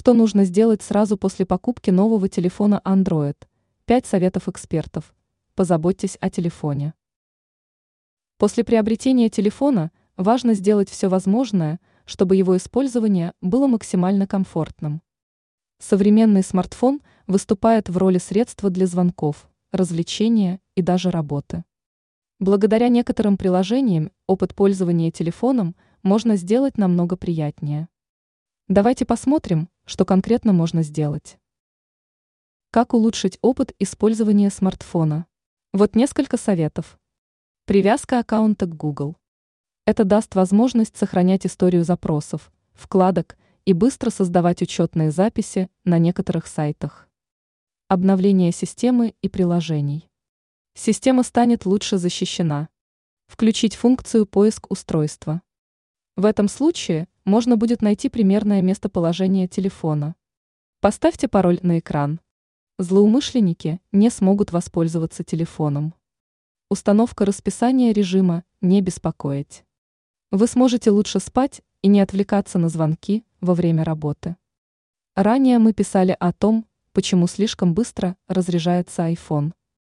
Что нужно сделать сразу после покупки нового телефона Android? 5 советов экспертов. Позаботьтесь о телефоне. После приобретения телефона важно сделать все возможное, чтобы его использование было максимально комфортным. Современный смартфон выступает в роли средства для звонков, развлечения и даже работы. Благодаря некоторым приложениям опыт пользования телефоном можно сделать намного приятнее. Давайте посмотрим, что конкретно можно сделать. Как улучшить опыт использования смартфона? Вот несколько советов. Привязка аккаунта к Google. Это даст возможность сохранять историю запросов, вкладок и быстро создавать учетные записи на некоторых сайтах. Обновление системы и приложений. Система станет лучше защищена. Включить функцию поиск устройства. В этом случае можно будет найти примерное местоположение телефона. Поставьте пароль на экран. Злоумышленники не смогут воспользоваться телефоном. Установка расписания режима «Не беспокоить». Вы сможете лучше спать и не отвлекаться на звонки во время работы. Ранее мы писали о том, почему слишком быстро разряжается iPhone.